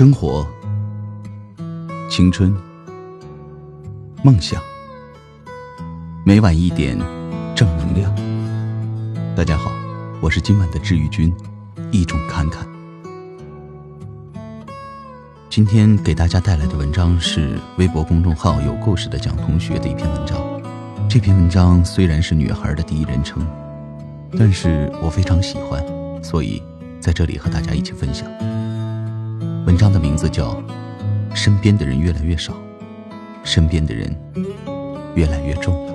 生活、青春、梦想，每晚一点正能量。大家好，我是今晚的治愈君，一种侃侃。今天给大家带来的文章是微博公众号有故事的蒋同学的一篇文章。这篇文章虽然是女孩的第一人称，但是我非常喜欢，所以在这里和大家一起分享。文章的名字叫《身边的人越来越少，身边的人越来越重要》。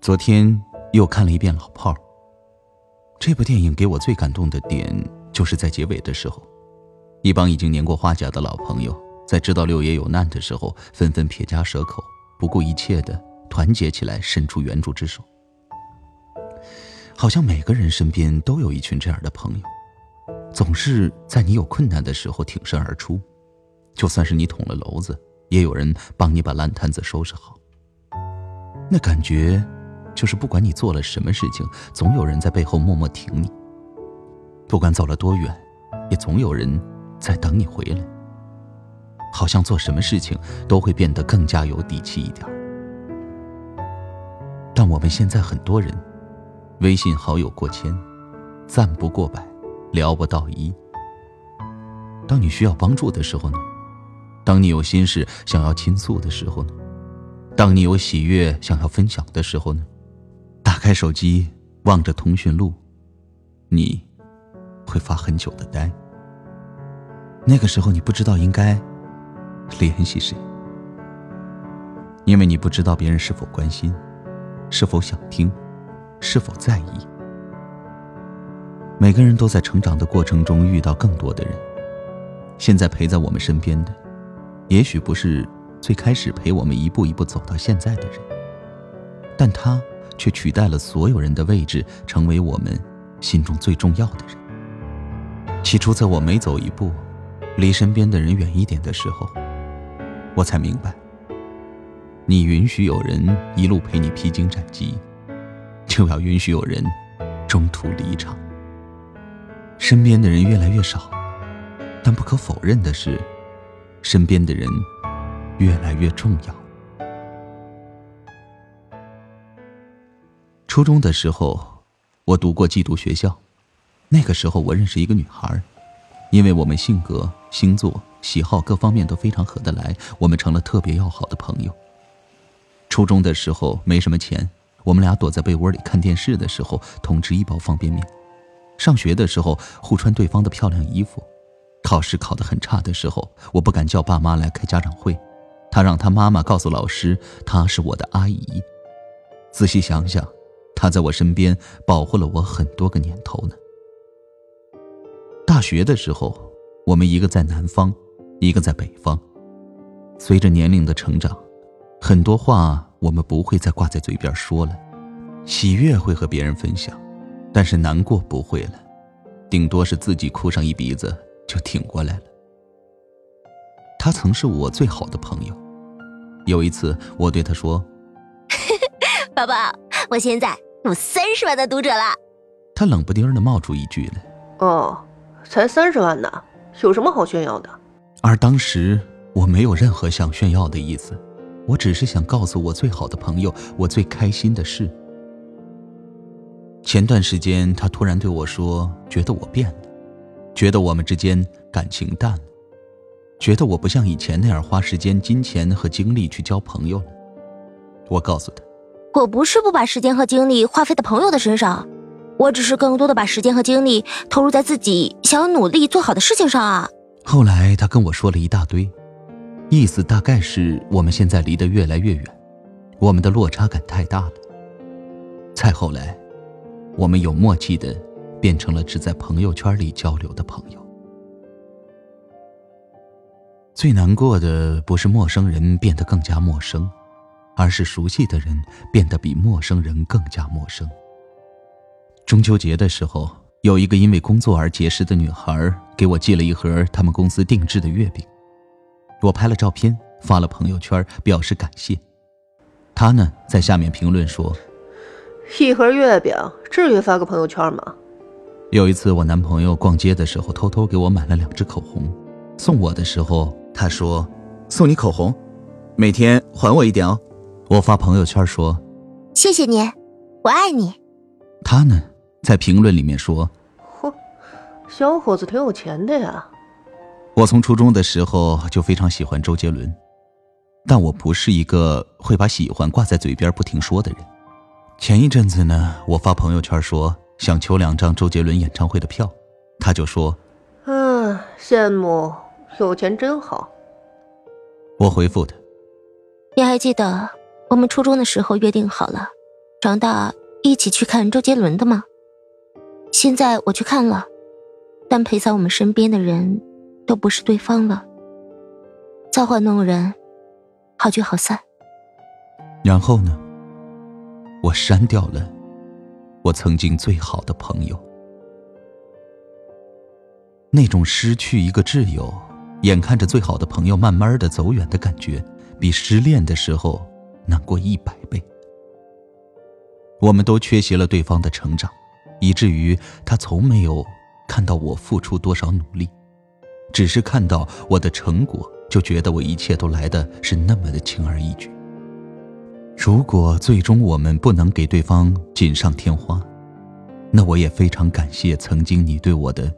昨天又看了一遍《老炮儿》。这部电影给我最感动的点，就是在结尾的时候。一帮已经年过花甲的老朋友，在知道六爷有难的时候，纷纷撇家舍口，不顾一切的团结起来，伸出援助之手。好像每个人身边都有一群这样的朋友，总是在你有困难的时候挺身而出。就算是你捅了娄子，也有人帮你把烂摊子收拾好。那感觉，就是不管你做了什么事情，总有人在背后默默挺你。不管走了多远，也总有人。在等你回来，好像做什么事情都会变得更加有底气一点。但我们现在很多人，微信好友过千，赞不过百，聊不到一。当你需要帮助的时候呢？当你有心事想要倾诉的时候呢？当你有喜悦想要分享的时候呢？打开手机望着通讯录，你会发很久的呆。那个时候，你不知道应该联系谁，因为你不知道别人是否关心，是否想听，是否在意。每个人都在成长的过程中遇到更多的人，现在陪在我们身边的，也许不是最开始陪我们一步一步走到现在的人，但他却取代了所有人的位置，成为我们心中最重要的人。起初，在我每走一步。离身边的人远一点的时候，我才明白，你允许有人一路陪你披荆斩棘，就要允许有人中途离场。身边的人越来越少，但不可否认的是，身边的人越来越重要。初中的时候，我读过寄读学校，那个时候我认识一个女孩。因为我们性格、星座、喜好各方面都非常合得来，我们成了特别要好的朋友。初中的时候没什么钱，我们俩躲在被窝里看电视的时候，同吃一包方便面；上学的时候互穿对方的漂亮衣服；考试考得很差的时候，我不敢叫爸妈来开家长会，他让他妈妈告诉老师她是我的阿姨。仔细想想，他在我身边保护了我很多个年头呢。大学的时候，我们一个在南方，一个在北方。随着年龄的成长，很多话我们不会再挂在嘴边说了。喜悦会和别人分享，但是难过不会了，顶多是自己哭上一鼻子就挺过来了。他曾是我最好的朋友。有一次，我对他说：“ 宝宝，我现在有三十万的读者了。”他冷不丁的冒出一句来：“哦。”才三十万呢，有什么好炫耀的？而当时我没有任何想炫耀的意思，我只是想告诉我最好的朋友我最开心的事。前段时间他突然对我说，觉得我变了，觉得我们之间感情淡了，觉得我不像以前那样花时间、金钱和精力去交朋友了。我告诉他，我不是不把时间和精力花费在朋友的身上。我只是更多的把时间和精力投入在自己想要努力做好的事情上啊。后来他跟我说了一大堆，意思大概是我们现在离得越来越远，我们的落差感太大了。再后来，我们有默契的变成了只在朋友圈里交流的朋友。最难过的不是陌生人变得更加陌生，而是熟悉的人变得比陌生人更加陌生。中秋节的时候，有一个因为工作而结识的女孩给我寄了一盒他们公司定制的月饼，我拍了照片发了朋友圈表示感谢。她呢在下面评论说：“一盒月饼至于发个朋友圈吗？”有一次我男朋友逛街的时候偷偷给我买了两支口红，送我的时候他说：“送你口红，每天还我一点哦。”我发朋友圈说：“谢谢你，我爱你。”他呢？在评论里面说：“嚯，小伙子挺有钱的呀。”我从初中的时候就非常喜欢周杰伦，但我不是一个会把喜欢挂在嘴边不停说的人。前一阵子呢，我发朋友圈说想求两张周杰伦演唱会的票，他就说：“嗯，羡慕，有钱真好。”我回复他：“你还记得我们初中的时候约定好了，长大一起去看周杰伦的吗？”现在我去看了，但陪在我们身边的人都不是对方了。造化弄人，好聚好散。然后呢？我删掉了我曾经最好的朋友。那种失去一个挚友，眼看着最好的朋友慢慢的走远的感觉，比失恋的时候难过一百倍。我们都缺席了对方的成长。以至于他从没有看到我付出多少努力，只是看到我的成果，就觉得我一切都来的是那么的轻而易举。如果最终我们不能给对方锦上添花，那我也非常感谢曾经你对我的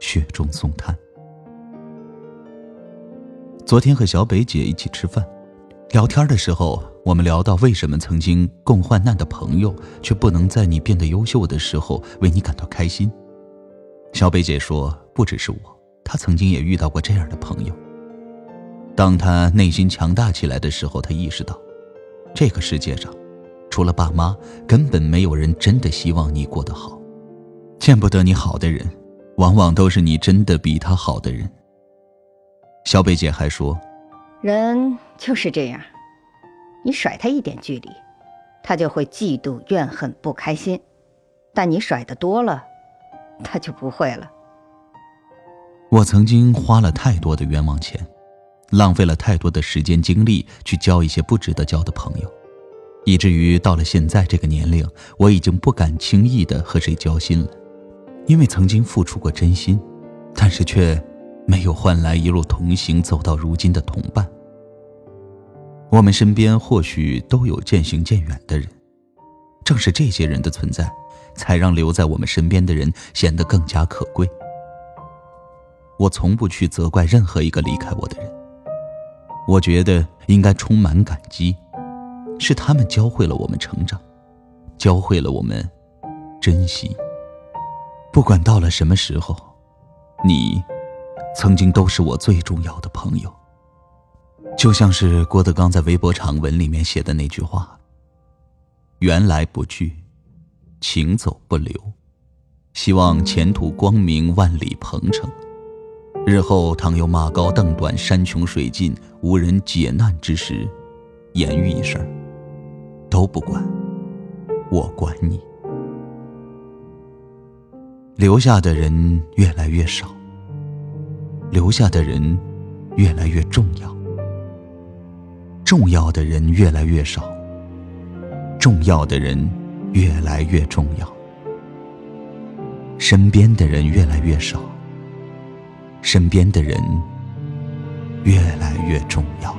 雪中送炭。昨天和小北姐一起吃饭。聊天的时候，我们聊到为什么曾经共患难的朋友，却不能在你变得优秀的时候为你感到开心。小北姐说，不只是我，她曾经也遇到过这样的朋友。当她内心强大起来的时候，她意识到，这个世界上，除了爸妈，根本没有人真的希望你过得好。见不得你好的人，往往都是你真的比他好的人。小北姐还说。人就是这样，你甩他一点距离，他就会嫉妒、怨恨、不开心；但你甩的多了，他就不会了。我曾经花了太多的冤枉钱，浪费了太多的时间精力去交一些不值得交的朋友，以至于到了现在这个年龄，我已经不敢轻易的和谁交心了，因为曾经付出过真心，但是却。没有换来一路同行走到如今的同伴。我们身边或许都有渐行渐远的人，正是这些人的存在，才让留在我们身边的人显得更加可贵。我从不去责怪任何一个离开我的人，我觉得应该充满感激，是他们教会了我们成长，教会了我们珍惜。不管到了什么时候，你。曾经都是我最重要的朋友，就像是郭德纲在微博长文里面写的那句话：“缘来不拒，情走不留，希望前途光明，万里鹏程。日后倘有马高凳短，山穷水尽，无人解难之时，言语一声，都不管，我管你。”留下的人越来越少。留下的人越来越重要，重要的人越来越少，重要的人越来越重要，身边的人越来越少，身边的人越来越重要。